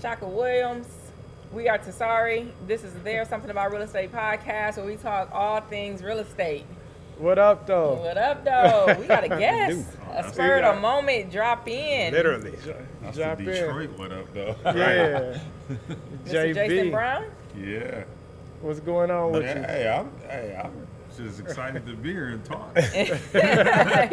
Shaka Williams. We are TSARE. This is There's Something About Real Estate podcast where we talk all things real estate. What up, though? What up, though? We got a guest. a that's- spur of a moment. Drop in. Literally. That's Jump the in. Detroit. What up, though? Yeah. Mr. Jason Brown. yeah. what's going on with Yeah, you? Hey, I'm. Hey, I'm just excited to be here and talk. He's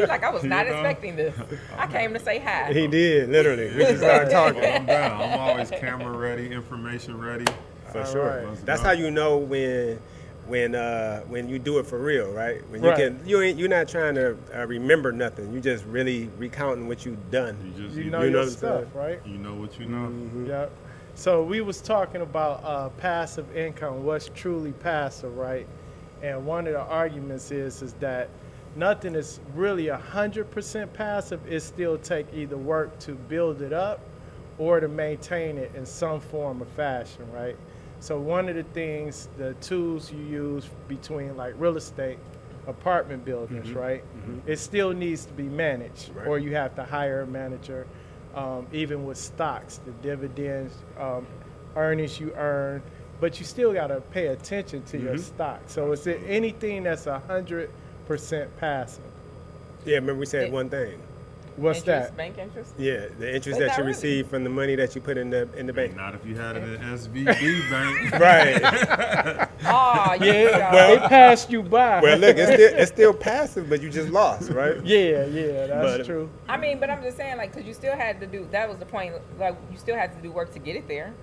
like, I was not You know? expecting this. I came to say hi. He did literally. We just started talking. talking. I'm down. I'm always camera ready, information ready. For All sure. right. That's go. how you know when when uh, when you do it for real, right? When you Right. can you ain't you're not trying to uh, remember nothing. You just really recounting what you've done. You just You you, know you know your what stuff, right? you know what you know. Mm-hmm. Yep. So we was talking about uh, passive income, what's truly passive, right? And one of the arguments is is that nothing is really hundred percent passive. It still take either work to build it up or to maintain it in some form or fashion, right? So one of the things, the tools you use between like real estate, apartment buildings, right? It still needs to be managed, Right. or you have to hire a manager. Um, even with stocks, the dividends, um, earnings you earn, but you still got to pay attention to your mm-hmm. stock. So is it anything that's a hundred percent passive? Yeah, remember we said It- one thing. What's interest, that? Bank interest. Yeah, the interest But that not you really. receive from the money that you put in the in the bank. Not if you had it at SVB bank. Right. Oh, yeah. Well, it passed you by. well, look, it's still it's still passive, but you just lost, right? yeah, yeah, that's But- uh, true. I mean, but I'm just saying, like, because you still had to do. That was the point. Like, you still had to do work to get it there.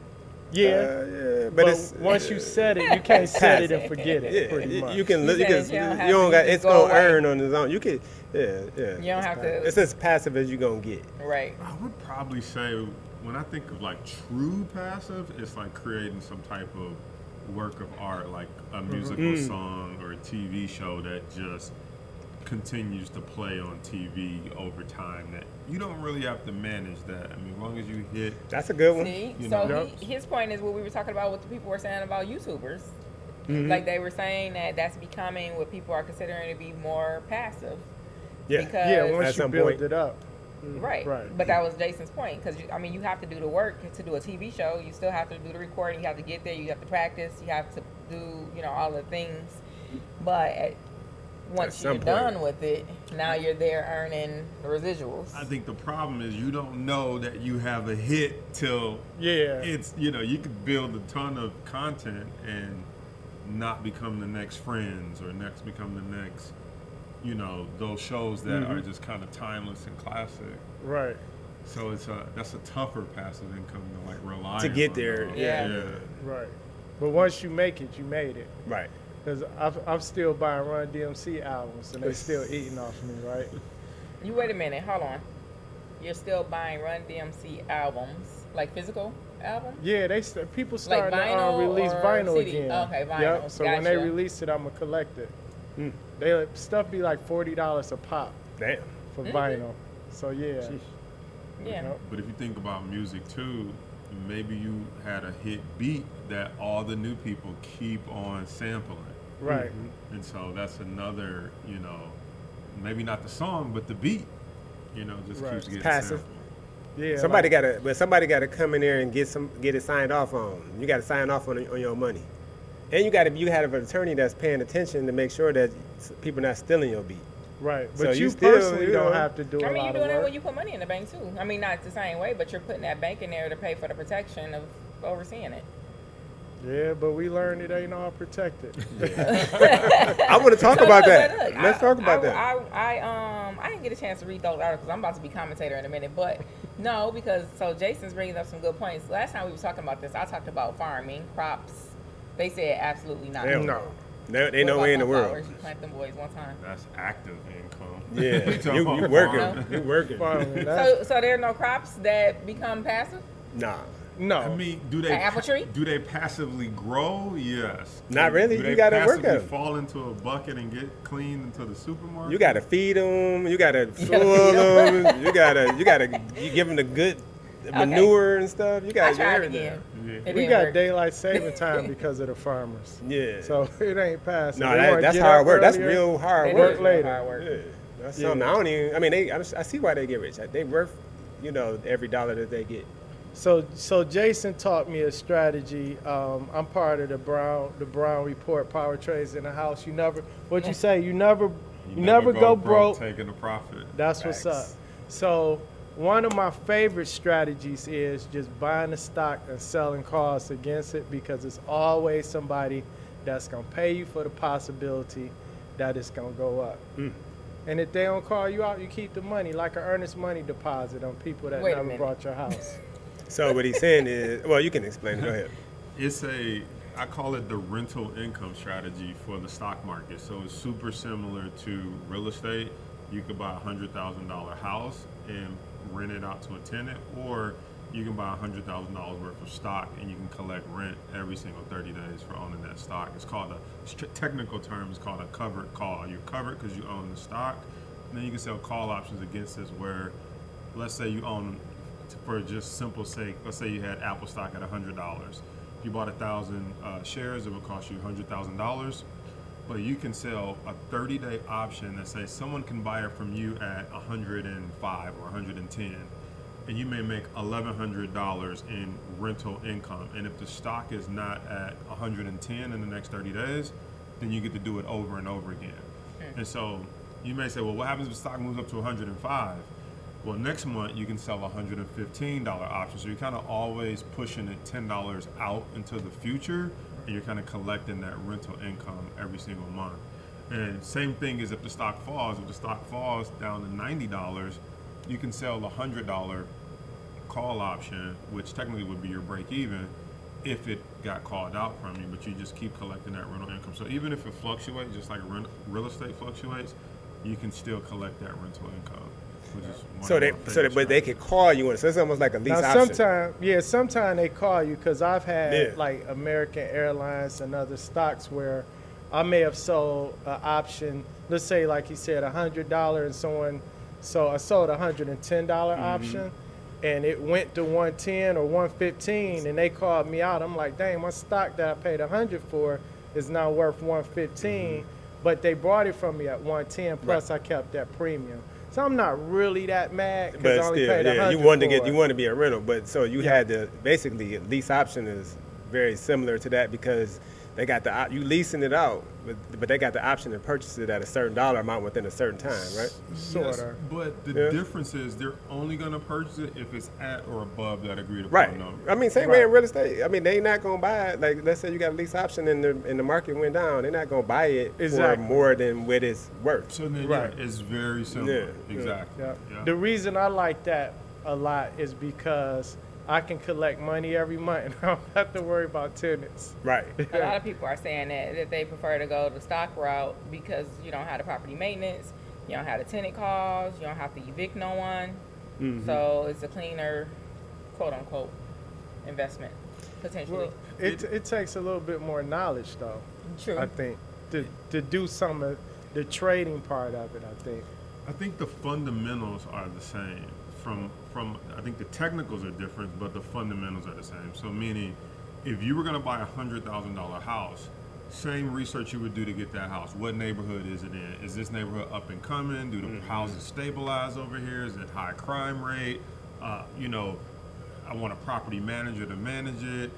Yeah, Uh, yeah, but, but, it's once you set it, you can't set it and forget it. yeah, pretty you, much. you can You look. You, can, you don't you don't got. It's go gonna away. earn on its own. You can. Yeah, yeah. You don't have to. It's as passive as you're gonna get. Right. I would probably say when I think of like true passive, it's like creating some type of work of art, like a musical Mm. song or a TV show that just continues to play on TV over time. That you don't really have to manage that. I mean, as long as you hit, That's a good one. See, You so know. he, his point is what we were talking about. What the people were saying about YouTubers. Mm-hmm. Like they were saying that that's becoming what people are considering to be more passive. Yeah. Because yeah, At once you some build point. it up. Right. Right. But that was Jason's point because I mean you have to do the work to do a TV show. You still have to do the recording. You have to get there. You have to practice. You have to do you know all the things. But at, once you're point. done with it, now you're there earning the residuals. I think the problem is you don't know that you have a hit till Yeah. it's you know you could build a ton of content and not become the next Friends or next become the next you know those shows that Mm-hmm. are just kind of timeless and classic. Right. So it's a that's a tougher passive income to like rely To get on there, yeah. yeah. Right. But once you make it, you made it. Right. Because I'm still buying Run DMC albums and they're still eating off me, right? You wait a minute. Hold on. You're still buying Run DMC albums, like physical albums? Yeah, they st- people starting to vinyl um, release vinyl CD? again. Okay, vinyl. Yep. So when they release it, I'm gonna collect it. Hmm. They stuff be like forty dollars a pop Damn. for Mhm. vinyl. So yeah. Yeah. Yep. But if you think about music too, maybe you had a hit beat that all the new people keep on sampling. Right. Mm-hmm. And so that's another, you know, maybe not the song, but the beat, you know, just Right. keeps getting Passive. sampled. Yeah. Somebody like- gotta, but somebody gotta come in there and get some, get it signed off on. You gotta sign off on, on your money, and you gotta, you have an attorney that's paying attention to make sure that s- people not stealing your beat. Right. So But you you, still, personally you don't know- have to do I mean, you're doing of it when you put money in the bank too. I mean, not the same way, but you're putting that bank in there to pay for the protection of overseeing it. Yeah, but we learned it ain't all protected. I want to talk So, about look, that. look, Let's I- talk about I, that. I, I, um, I didn't get a chance to read those articles. I'm about to be commentator in a minute, but no, because so Jason's bringing up some good points. Last time we were talking about this, I talked about farming, crops. They said absolutely not. Hell No. no, they, they What know about we in the sunflowers? world. You plant them boys one time. That's active income. Yeah, talking you, about you farming. working, you working. Farming, So, so there are no crops that become passive. Nah, no. I mean, do they An apple tree? do they passively grow? Yes. Not really. Do You gotta work passively at 'em. fall into a bucket and get cleaned into the supermarket? you gotta feed them. You gotta gotta soil them. You gotta, you gotta, you give them the good manure and stuff. You gotta do tried everything. again. Yeah. We got work. daylight saving time because of the farmers. Yeah. So it ain't passing. no, that, wanna that's hard up work. That's real hard It work. is later. hard work. Yeah, that's Yeah. something. I don't even. I mean, they. I, I see why they get rich. They worth, you know, every dollar that they get. So, so Jason taught me a strategy. Um, I'm part of the Brown, the Brown Report, Power Trades in the House. You never, what you say? You never, you, never, go, broke. taking a profit. That's what's up. So, one of my favorite strategies is just buying the stock and selling calls against it because it's always somebody that's gonna pay you for the possibility that it's gonna go up. Mm. And if they don't call you out, you keep the money like an earnest money deposit on people that Wait never minute. brought your house. So what he's saying is, well, you can explain it. Go ahead. It's a, I call it the rental income strategy for the stock market. So it's super similar to real estate. You could buy a hundred thousand dollar house and rent it out to a tenant, or you can buy a hundred thousand dollars worth of stock and you can collect rent every single 30 days for owning that stock. It's called a technical term. It's called a covered call. You're covered because you own the stock. And then you can sell call options against this, where let's say you own for just simple sake, let's say you had Apple stock at hundred dollars. If you bought a thousand uh, shares, it would cost you hundred thousand dollars. But you can sell a 30-day option that says someone can buy it from you at 105 or 110, and you may make $1,100 in rental income. And if the stock is not at 110 in the next 30 days, then you get to do it over and over again. And so you may say, well, what happens if the stock moves up to 105? Well, next month you can sell a $115 option. So you're kind of always pushing it $10 out into the future and you're kind of collecting that rental income every single month. And same thing is if the stock falls, if the stock falls down to $90, you can sell the $100 call option, which technically would be your break even if it got called out from you, but you just keep collecting that rental income. So even if it fluctuates, just like rent, real estate fluctuates, you can still collect that rental income, So they, so they, but they strategies. could call you on it. So it's almost like a lease now, option. sometimes, yeah, sometimes they call you because I've had Yeah. like American Airlines and other stocks where I may have sold an option. Let's say, like you said, a hundred dollar, and someone, so I sold a hundred and ten dollar Mm-hmm. option, and it went to one ten or one fifteen, and they called me out. I'm like, dang, my stock that I paid a hundred for is now worth one Mm-hmm. but they bought it from me at one ten. Plus, I kept that premium. So I'm not really that mad because but I only still, paid yeah, you wanted to get you want to be a rental, but so you Yeah. had to basically lease option is very similar to that because they got the op- you leasing it out, but but they got the option to purchase it at a certain dollar amount within a certain time, right? Sort Yes, of. but the Yeah. difference is they're only going to purchase it if it's at or above that agreed upon Right. number. I mean, same way in real estate. I mean, they not gonna buy it. Like, let's say you got a lease option and the and the market went down, they're not gonna buy it Exactly. for more than what it's worth. So then, Right. yeah, it's very similar. Yeah, yeah. Exactly. Yeah. Yeah. The reason I like that a lot is because I can collect money every month and I don't have to worry about tenants. Right. A lot of people are saying that, that they prefer to go the stock route because you don't have the property maintenance, you don't have the tenant calls, you don't have to evict no one. Mm-hmm. So it's a cleaner, quote unquote, investment potentially. Well, it, it takes a little bit more knowledge though, True. I think, to, to do some of the trading part of it, I think. I think the fundamentals are the same. From from I think the technicals are different, but the fundamentals are the same. So meaning, if you were going to buy a hundred thousand dollar house, same research you would do to get that house. What neighborhood is it in? Is this neighborhood up and coming? Do the houses stabilize over here? Is it high crime rate? Uh, you know, I want a property manager to manage it.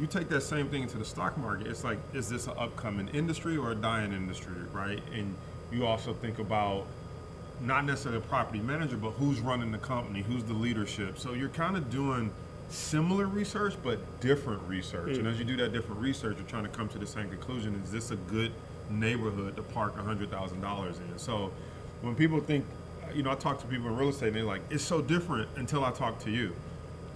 You take that same thing into the stock market. It's like, is this an upcoming industry or a dying industry, right? And you also think about not necessarily a property manager, but who's running the company, who's the leadership. So you're kind of doing similar research, but different research. And mm. as you do that different research, you're trying to come to the same conclusion: is this a good neighborhood to park hundred thousand dollars in? So when people think, you know, I talk to people in real estate, and they're like, it's so different until I talk to you.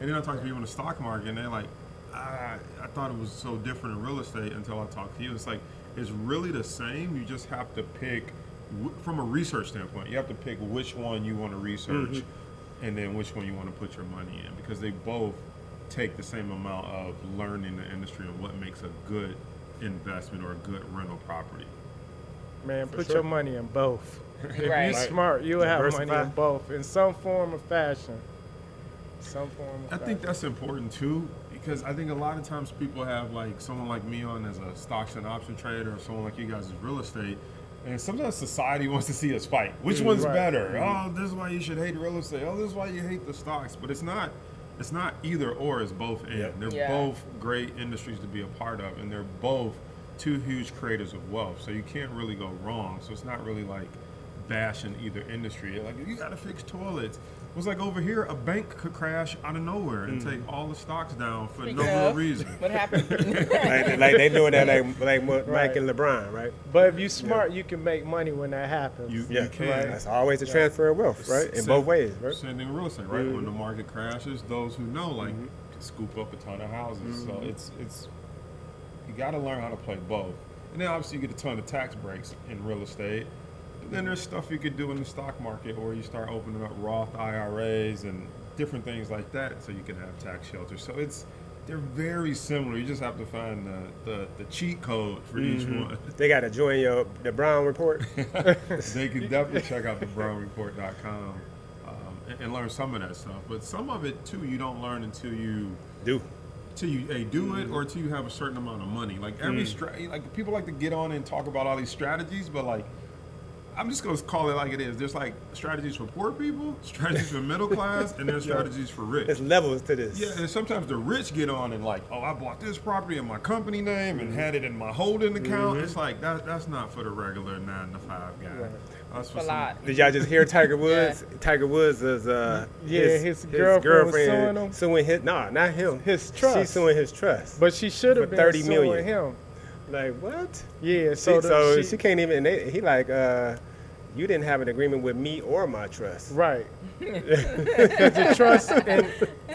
And then I talk to people in the stock market, and they're like, I, I thought it was so different in real estate until I talked to you. It's like it's really the same. You just have to pick, from a research standpoint, you have to pick which one you want to research, mm-hmm. and then which one you want to put your money in, because they both take the same amount of learning the industry and what makes a good investment or a good rental property. Man, put sure. your money in both. If Right. you're smart, you'll have money in both in some form or fashion. Some form of I think that's important too, because I think a lot of times people have like someone like me on as a stocks and option trader, or someone like you guys as real estate, And sometimes society wants to see us fight. Which one's right. better? Oh, this is why you should hate real estate. Oh, this is why you hate the stocks. But it's not. It's not either or. It's both and. Yep. They're Yeah. both great industries to be a part of, and they're both two huge creators of wealth. So you can't really go wrong. So it's not really like bashing either industry. Like you got to fix toilets. It was like over here, a bank could crash out of nowhere and mm. take all the stocks down for Speaking no of, real reason. What happened? like, like they doing that like like Mike Right. and LeBron, right? But if you smart, you can make money when that happens. You, Yeah, you can. That's always the transfer of wealth, right? In Same- both ways, right? Same thing with real estate, right? When the mm-hmm. market crashes, those who know like Mm-hmm. scoop up a ton of houses. So mm-hmm. it's it's you got to learn how to play both. And then obviously you get a ton of tax breaks in real estate. Then there's stuff you could do in the stock market where you start opening up Roth IRAs and different things like that, so you can have tax shelters. So it's they're very similar. You just have to find the, the, the cheat code for each Mm-hmm. one. They got to join your the Brown report. they can definitely check out the brownreport.com um, and, and learn some of that stuff. But some of it too, you don't learn until you Do till you do it or till you have a certain amount of money. Like every stra- like people like to get on and talk about all these strategies, but like I'm just gonna call it like it is. There's like strategies for poor people, strategies for middle class, and there's strategies for rich. there's levels to this. Yeah, and sometimes the rich get on and like, oh, I bought this property in my company name and had it in my holding account. It's like that. That's not for the regular nine to five guy. That's for a some- lot. Did y'all just hear Tiger Woods? Tiger Woods is uh Yeah, his girlfriend was suing him. suing his no, not him. His trust. She's suing his trust. But she should have been 30 suing million. him. Like what? Yeah, So, so, so she, she, can't even. They, he like uh, you didn't have an agreement with me or my trust. right. Because the trust and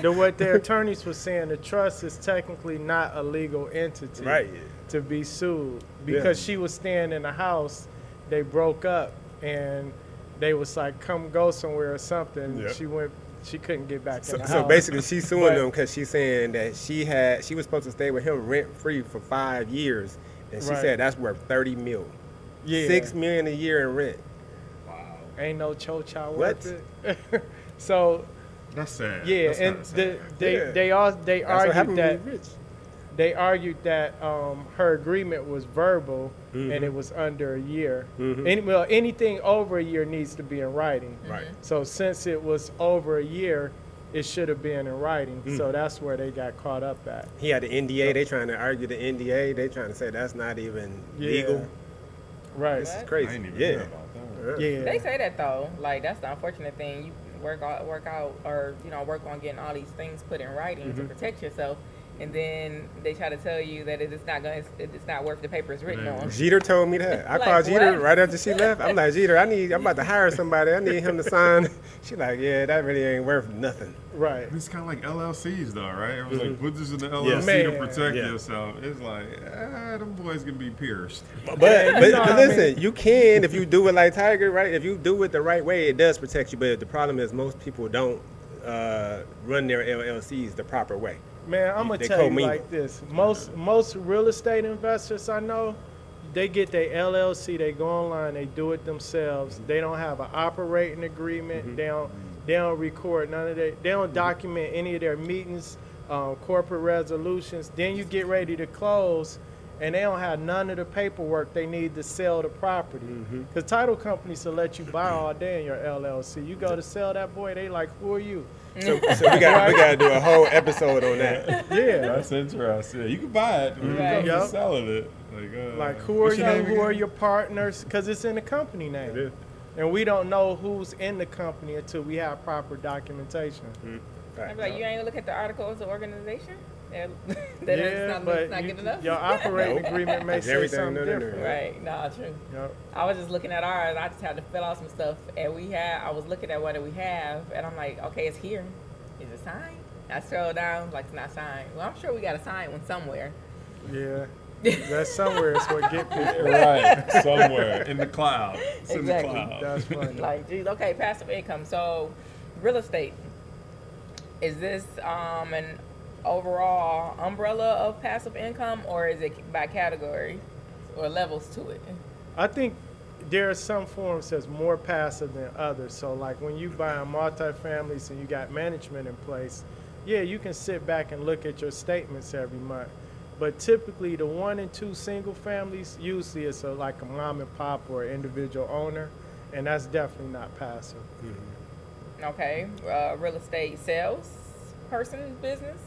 the, what their attorneys were saying, the trust is technically not a legal entity Right. to be sued because she was staying in the house. They broke up and they was like, "Come go somewhere" or something. Yeah. She went. She couldn't get back So, in the so house. basically, she's suing But- them because she's saying that she had she was supposed to stay with him rent free for five years, and she Right. said that's worth thirty mil, yeah, six million a year in rent. Wow, ain't no cho-cha What? worth it. so That's sad. yeah, That's and sad. the, they Yeah. they all they That's argued happened that when rich. they argued that um, her agreement was verbal and Mm-hmm. it was under a year. Any, well, anything over a year needs to be in writing. Right. So since it was over a year, it should have been in writing. Mm. So that's where they got caught up at. He had the NDA. They trying to argue the NDA. They trying to say that's not even Yeah. legal. Right. This is crazy. I didn't even yeah. know about that. Yeah. They say that though. Like that's the unfortunate thing. You work out, work out, or you know, work on getting all these things put in writing Mm-hmm. to protect yourself, and then they try to tell you that it is not going. It's not worth the paper it's written Man. on. Jeter told me that. I Like, called Jeter what? right after she left. I'm like, Jeter, I need. I'm about to hire somebody. I need him to sign. She like, yeah, that really ain't worth nothing. Right. It's kind of like LLCs, though, right? It was like put this in the LLC Yeah. to protect Yeah. yourself. It's like, ah, them boys can be pierced. But, but, you know but what I listen, you can if you do it like Tiger, right? If you do it the right way, it does protect you. But the problem is most people don't uh, run their LLCs the proper way. Man, I'm gonna tell you commingle. like this. Most most real estate investors I know, they get their LLC, they go online, they do it themselves. They don't have an operating agreement. Mm-hmm. They don't they don't record none of that. They don't document any of their meetings, um, corporate resolutions. Then you get ready to close, and they don't have none of the paperwork they need to sell the property. Mm-hmm. Because title companies will let you buy all day in your LLC. You go to sell that boy, they like, who are you? So, so we got we got to do a whole episode on that. Yeah. That's interesting. You can buy it. You Right. can Yup. selling it. Like, uh, Like who are what's you? your Who are your partners? Because it's in the company name, It is. and we don't know who's in the company until we have proper documentation. I'm like, you ain't look at the articles of organization. That that yeah, is not, but not you- good enough. your operating agreement may It's say everything something under there. different. Right. No, true. Yep. I was just looking at ours. I just had to fill out some stuff, and we had. I was looking at what we have, and I'm like, okay, it's here. Is it signed? I scroll down, like it's not signed. Well, I'm sure we got a sign one somewhere. Yeah, that's somewhere. It's what get people. right somewhere in the cloud. It's in the Exactly. cloud. That's funny. Like, geez, okay, passive income. So, real estate. Is this um an overall umbrella of passive income, or is it by category or levels to it? I think there are some forms that's more passive than others. So like when you buy a multifamilies and you got management in place, yeah, you can sit back and look at your statements every month. But typically, the one and two single families, usually it's a, like a mom and pop or individual owner, and that's definitely not passive. Okay, uh, real estate sales person business.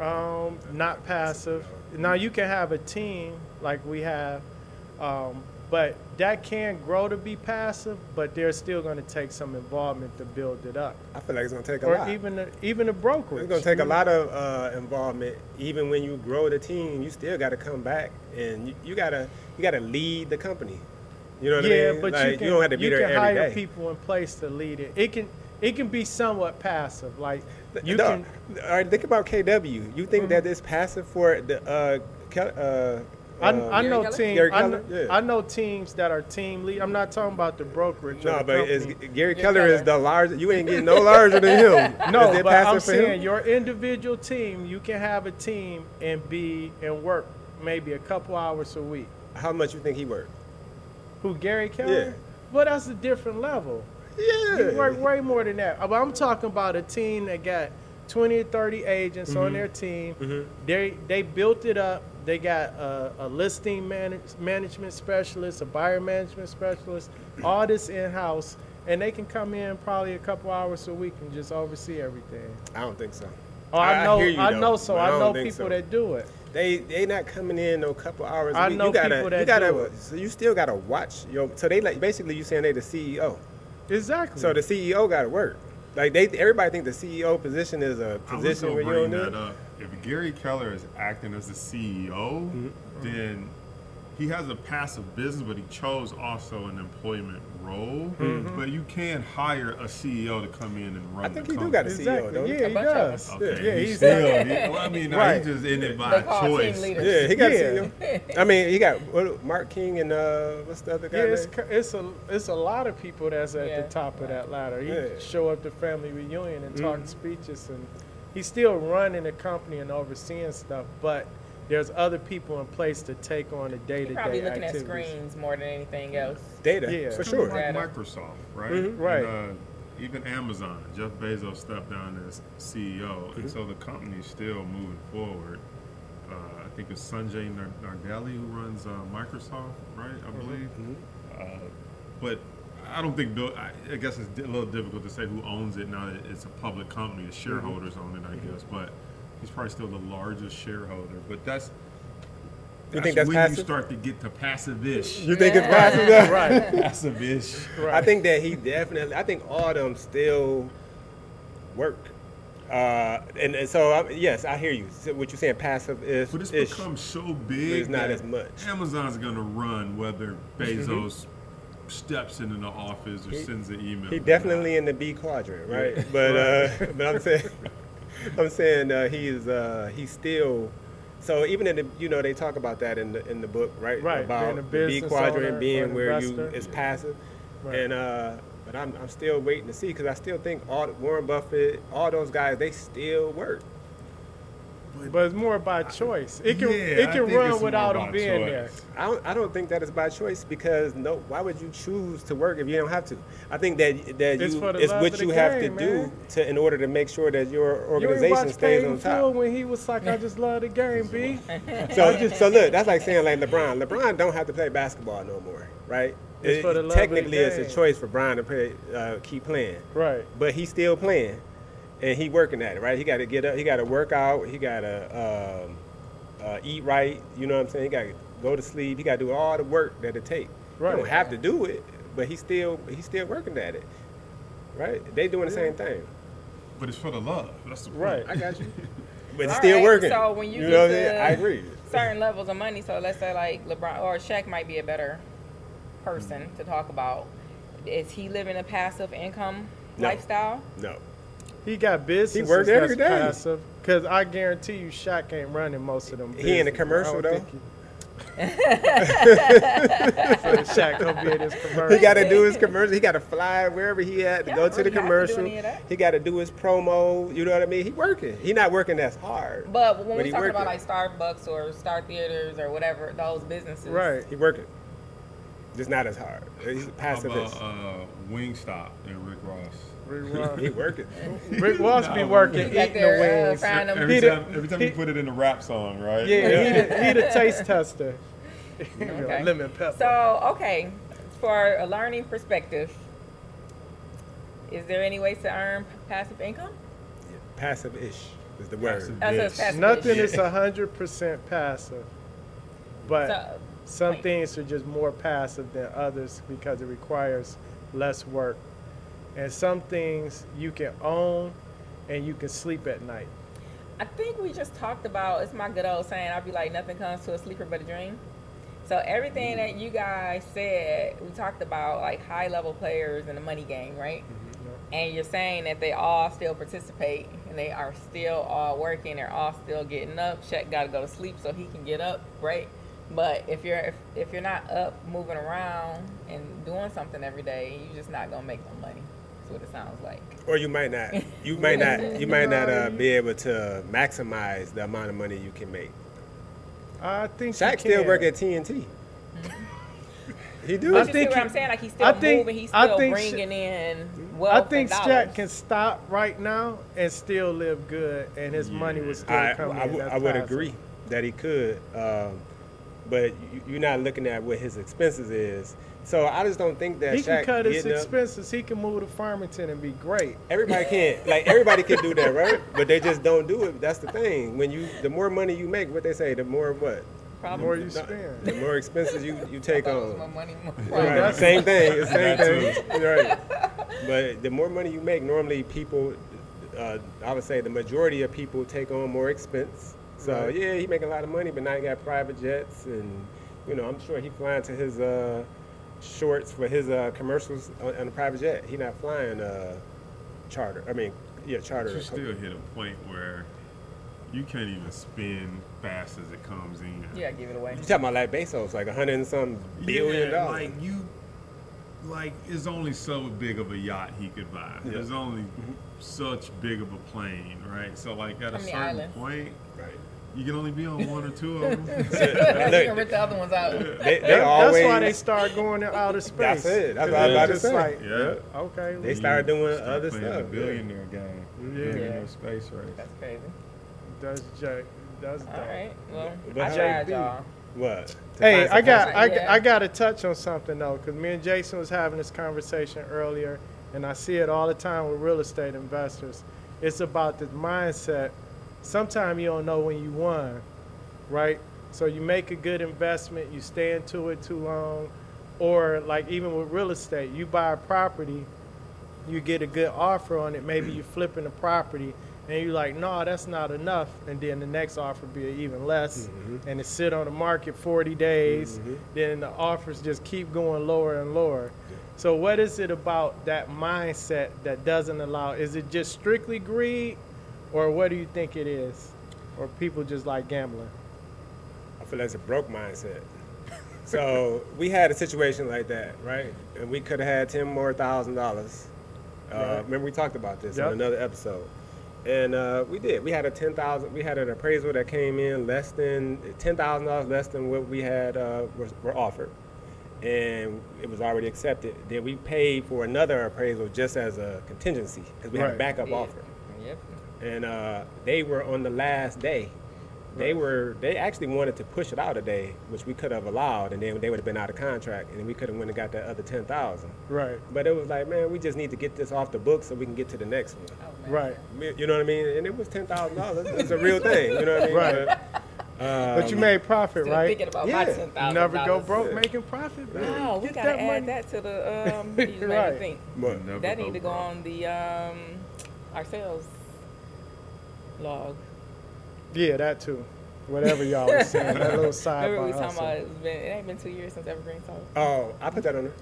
Um, not passive. Now you can have a team like we have, um, but that can grow to be passive. But they're still going to take some involvement to build it up, I feel like it's gonna take a lot, or lot. even a, even a brokerage. It's gonna take a lot of uh, involvement. Even when you grow the team, you still got to come back and you, you gotta you gotta lead the company. You know what yeah, I mean? Yeah, but Like, you can don't have to be you there can every hire day. people in place to lead it. It can it can be somewhat passive. Like you no, can. Mm-hmm. all right, think about KW. You think that it's passive for the uh, Kel- uh, I, uh, I know Gary Keller? teams. I, know, Yeah. I know teams that are team lead. I'm not talking about the brokerage. or no, the but it's. Gary Gary Keller is the largest. You ain't getting no larger than him. No, but I'm passive for him? saying your individual team, you can have a team and be and work maybe a couple hours a week. How much you think he worked? Who Gary Keller? Yeah. Well, that's a different level. Yeah. He work way more than that. But I'm talking about a team that got 20 or 30 agents Mm-hmm. on their team. They they built it up. They got a, a listing manage, management specialist, a buyer management specialist, all this in house, and they can come in probably a couple hours a week and just oversee everything. I don't think so. Oh, I know, hear you, I know. So but I know people so. that do it. They they not coming in no couple hours. a I week. know you gotta, people that you gotta, do it. So you still gotta watch your. So they like basically you saying they the CEO. Exactly. So the CEO gotta work. Like they, everybody think the CEO position is a position gonna where you don't that do. it. up. If Gary Keller is acting as the CEO, Mm-hmm. then he has a passive business, but he chose also an employment role. But you can hire a CEO to come in and run. Mm-hmm. I think the he do got a CEO, exactly. don't? Yeah, A he does. them. Okay, Yeah, he's he's still. he- well, I mean, no, Right. he's just in it by choice. Yeah, he got Yeah. a CEO. I mean, he got what, Mark King and uh, what's the other guy? Yeah, it's, it's a it's a lot of people that's at Yeah. the top of that ladder. He Yeah. show up to family reunion and talk Mhm. speeches, and he's still running the company and overseeing stuff. But there's other people in place to take on the day to You're day probably looking activities. at screens more than anything else. Data, Yeah. for sure. Like Microsoft, right? Mhm. Right. And, uh, even Amazon, Jeff Bezos stepped down as CEO, Mm-hmm. and so the company's still moving forward. Uh, I think it's Sanjay Nar- Nardelli who runs uh, Microsoft, right? I believe. Mm-hmm. Uh, but I don't think Bill. I, I guess it's a little difficult to say who owns it now that it's a public company. The Mm-hmm. shareholders own it, I guess, but he's probably still the largest shareholder. But that's. You think that's when passive? you start to get to passive-ish. You think it's passive? now? Right. passive-ish. right. I think that he definitely. I think all of them still work. Uh, and, and so I, yes, I hear you. So what you're saying, passive is. But it's ish. become so big. it's not as much. Amazon's gonna run whether Bezos steps into the office or He- sends an email. He or not. definitely in the B quadrant, right? But uh, but I'm saying, I'm saying uh, he's uh, he's still. So even in the you know they talk about that in the in the book, right? Right, About the B quadrant owner being where you is passive, Right. and uh, but I'm I'm still waiting to see because I still think all Warren Buffett, all those guys, they still work. But it's more by choice. It can Yeah, it can run without him about being choice. there. I don't, I don't think that is by choice because no, why would you choose to work if you don't have to? I think that that It's you it's what of the you have game, to do to in order to make sure that your organization watch stays Paid on in Full top. when he was like, "I just love the game, B." So so look, that's like saying like LeBron. LeBron don't have to play basketball no more, right? It's for the love of the technically, it's a choice for Brian to play, uh, keep playing, Right. but he's still playing, and he working at it, right? He got to get up, he got to work out, he got to um, uh, eat right. You know what I'm saying? He got to go to sleep. He got to do all the work that it take. Right. He don't have to do it, but he's still he's still working at it, right? They doing the same thing. But it's for the love. That's the point. Right. I got you. But it's still right, working. so when you know get what I'm saying? to- I agree. certain levels of money. So let's say like LeBron or Shaq might be a better person to talk about. Is he living a passive income No. lifestyle? No. He got business. worked every day. passive. Cause I guarantee you, Shaq ain't running most of them. He in the commercial, though? he- so Shaq gonna be in his commercial. He got to do his commercial. He got to fly wherever he at to Yeah, go to the he to commercial. any of that. He got to do his promo. You know what I mean? He working. He not working as hard. But when But we're he talking about like Starbucks or Star Theaters or whatever, those businesses, Right. He working. just not as hard. He's a How pacifist. about uh, Wingstop and Rick Ross? Rick he Ross, working. Rick Ross be working, Back eating there, the uh, wings. frying. Every He the- time, every time he- you put it in a rap song, right? Yeah, he the, he the taste tester. Okay. Lemon pepper. So, okay, for a learning perspective, is there any ways to earn passive income? Passive-ish is the word. Passive. Oh, so it's Yes. Nothing Yeah. is hundred percent passive, but So, some like- things are just more passive than others because it requires less work, and some things you can own, and you can sleep at night. I think we just talked about it's my good old saying. I'll be like, nothing comes to a sleeper but a dream. So everything mm-hmm. that you guys said, we talked about like high level players in the money game, right? Mm-hmm. And you're saying that they all still participate and they are still all working. They're all still getting up. Shaq got to go to sleep so he can get up, right? But if you're if, if you're not up, moving around and doing something every day, you're just not gonna make no money. That's what it sounds like. Or you might not. You might not. You might not uh, be able to maximize the amount of money you can make. I think Shaq still work at TNT. he do. I But you see think what I'm saying? Like he's still I think- moving, he's I still think bringing in I think Shaq can stop right now and still live good, and his money would still I, come I, in. would- That's I would passive. agree that he could, um, but you, you're not looking at what his expenses is. So I just don't think that He Shaq can cut his getting up- expenses. He can move to Farmington and be great. Everybody can't like everybody can do that, right? But they just don't do it. That's the thing. When you the more money you make, what they say, the more what? The more you spend, The more expenses you, you take on. it was more money, more Right. Same thing. It's Same thing. Right. But the more money you make, normally people, uh, I would say the majority of people take on more expense. So yeah, he making a lot of money, but now he got private jets, and you know I'm sure he flying to his uh, shorts for his uh, commercials on, on a private jet. He not flying uh, charter. I mean, yeah, charter. You still hit a point where you can't even spend fast as it comes in. Yeah, give it away. You talking about like Bezos, like a hundred and some billion yeah, dollars. Like you, like it's only so big of a yacht he could buy. Yeah. There's only mm-hmm. such big of a plane, right? So like at How a certain islands? point, right. you can only be on one or two of them. you can rip the other ones out. They, they That- always. that's why they start going to outer space. That's it. That's 'Cause what I was about to say. Like, Yeah. okay. They we- started doing Start other stuff. The billionaire game. Yeah. Billionaire space race. That's crazy. That's Jack. That's dope. All right. Well, But I tried, y'all. What? Hey, I got I, Yeah. I got to touch on something though, because me and Jason was having this conversation earlier, and I see it all the time with real estate investors. It's about the mindset. Sometimes you don't know when you won, right? So you make a good investment, you stay into it too long, or like even with real estate, you buy a property, you get a good offer on it, maybe you're flipping the property, and you're like, no, that's not enough, and then the next offer be even less, and it sit on the market 40 days, then the offers just keep going lower and lower. So what is it about that mindset that doesn't allow? Is it just strictly greed, or what do you think it is, or people just like gambling? I feel that's a broke mindset. So we had a situation like that, right? And we could have had ten more thousand dollars. Uh, Right. Remember we talked about this Yep. on another episode, and uh, we did. We had a ten thousand. We had an appraisal that came in less than ten thousand dollars less than what we had uh, were, were offered, and it was already accepted. Then we paid for another appraisal just as a contingency because we had a backup Yeah. offer Yep. and uh, they were on the last day. They were they actually wanted to push it out a day, which we could have allowed, and then they would have been out of contract, and then we could have went and got that other ten thousand. Right, But it was like, man, we just need to get this off the books so we can get to the next one. Oh, right. You know what I mean? And it was ten thousand dollars. It's a real thing. You know what I mean? Right. But, um, But you made profit, Still right? thinking about my Yeah. ten thousand. Never go broke Yeah. making profit, man. Wow, we Get gotta that add money. that to the. Um, you just made Right. think. But Never That need to go broke. on the um, our sales log. Yeah, that too. Whatever y'all was saying, that little side Remember we talking hustle. about it's been it ain't been two years since Evergreen sold. oh, I put that on there.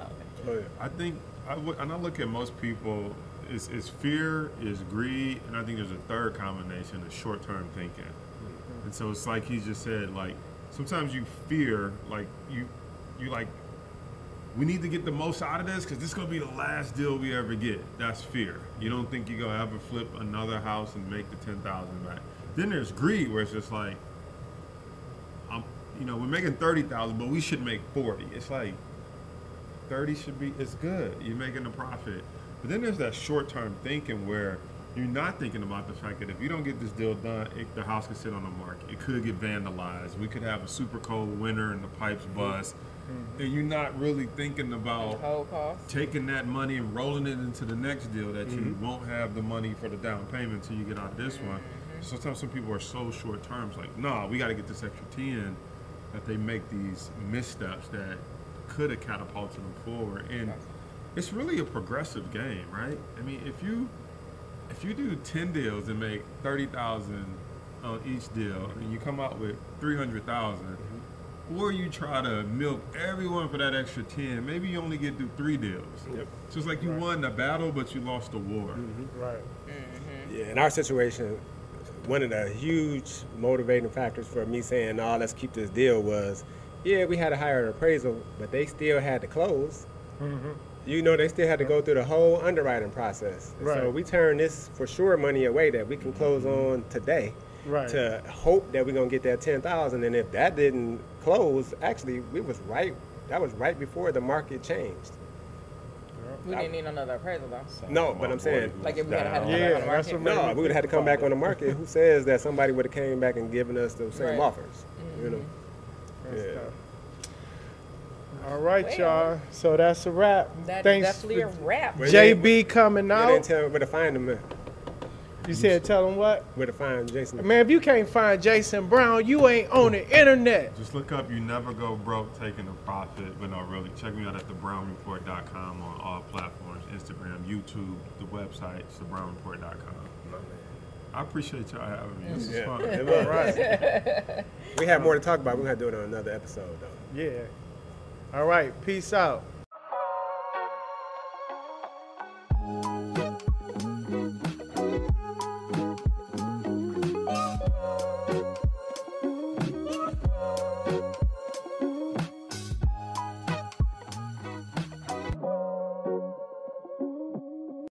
Oh, okay. Oh, yeah. I think, I w- and I look at most people, It's, is fear, is greed, and I think there's a third combination, is short-term thinking. Mm-hmm. And so it's like he just said, like sometimes you fear, like you, you like, we need to get the most out of this because this is gonna be the last deal we ever get. That's fear. You don't think you're gonna ever flip another house and make the ten thousand back. Then there's greed, where it's just like, I'm, you know, we're making thirty thousand, but we should make forty. It's like 30 should be, it's good. You're making a profit. But then there's that short term thinking where you're not thinking about the fact that if you don't get this deal done, it, the house could sit on the market. It could get vandalized. We could have a super cold winter and the pipes bust. Mm-hmm. And you're not really thinking about taking that money and rolling it into the next deal that you mm-hmm. won't have the money for the down payment until you get out this one. Sometimes some people are so short terms, like, nah, we got to get this extra 10, that they make these missteps that could have catapulted them forward. And it's really a progressive game, right? I mean, if you if you do 10 deals and make 30,000 on each deal and you come out with 300,000 mm-hmm. or you try to milk everyone for that extra 10 maybe you only get through three deals Yep. so it's like you won the battle but you lost the war mm-hmm. Right. Mm-hmm. Yeah, in our situation, one of the huge motivating factors for me saying, "No, let's keep this deal," was, yeah, we had to hire an appraisal, but they still had to close. Mm-hmm. You know, they still had to go through the whole underwriting process. So we turned this for sure money away that we can close mm-hmm. on today. Right. To hope that we're gonna get that ten thousand, and if that didn't close, actually, we was right. That was right before the market changed. We didn't need another appraisal though. So. No, but I'm saying, Like if we had had a Yeah, yeah, on the that's market. what No, we would have had to come back on the market. Who says that somebody would have came back and given us the same Right. offers? You know. That's Yeah. tough. All right, Well. y'all. So that's a wrap. That is Thanks definitely a for wrap. Wait. JB coming out. Yeah, they out. tell where to find them. You said tell them what? Where to find Jason? Man, if you can't find Jason Brown, you ain't on the internet. just look up you never go broke taking a profit but no really check me out at thebrownreport.com on all platforms instagram youtube the website it's thebrownreport.com i appreciate y'all having me this is Yeah. fun It was. Right. We have more to talk about. We're gonna do it on another episode, though. Yeah. All right. Peace out.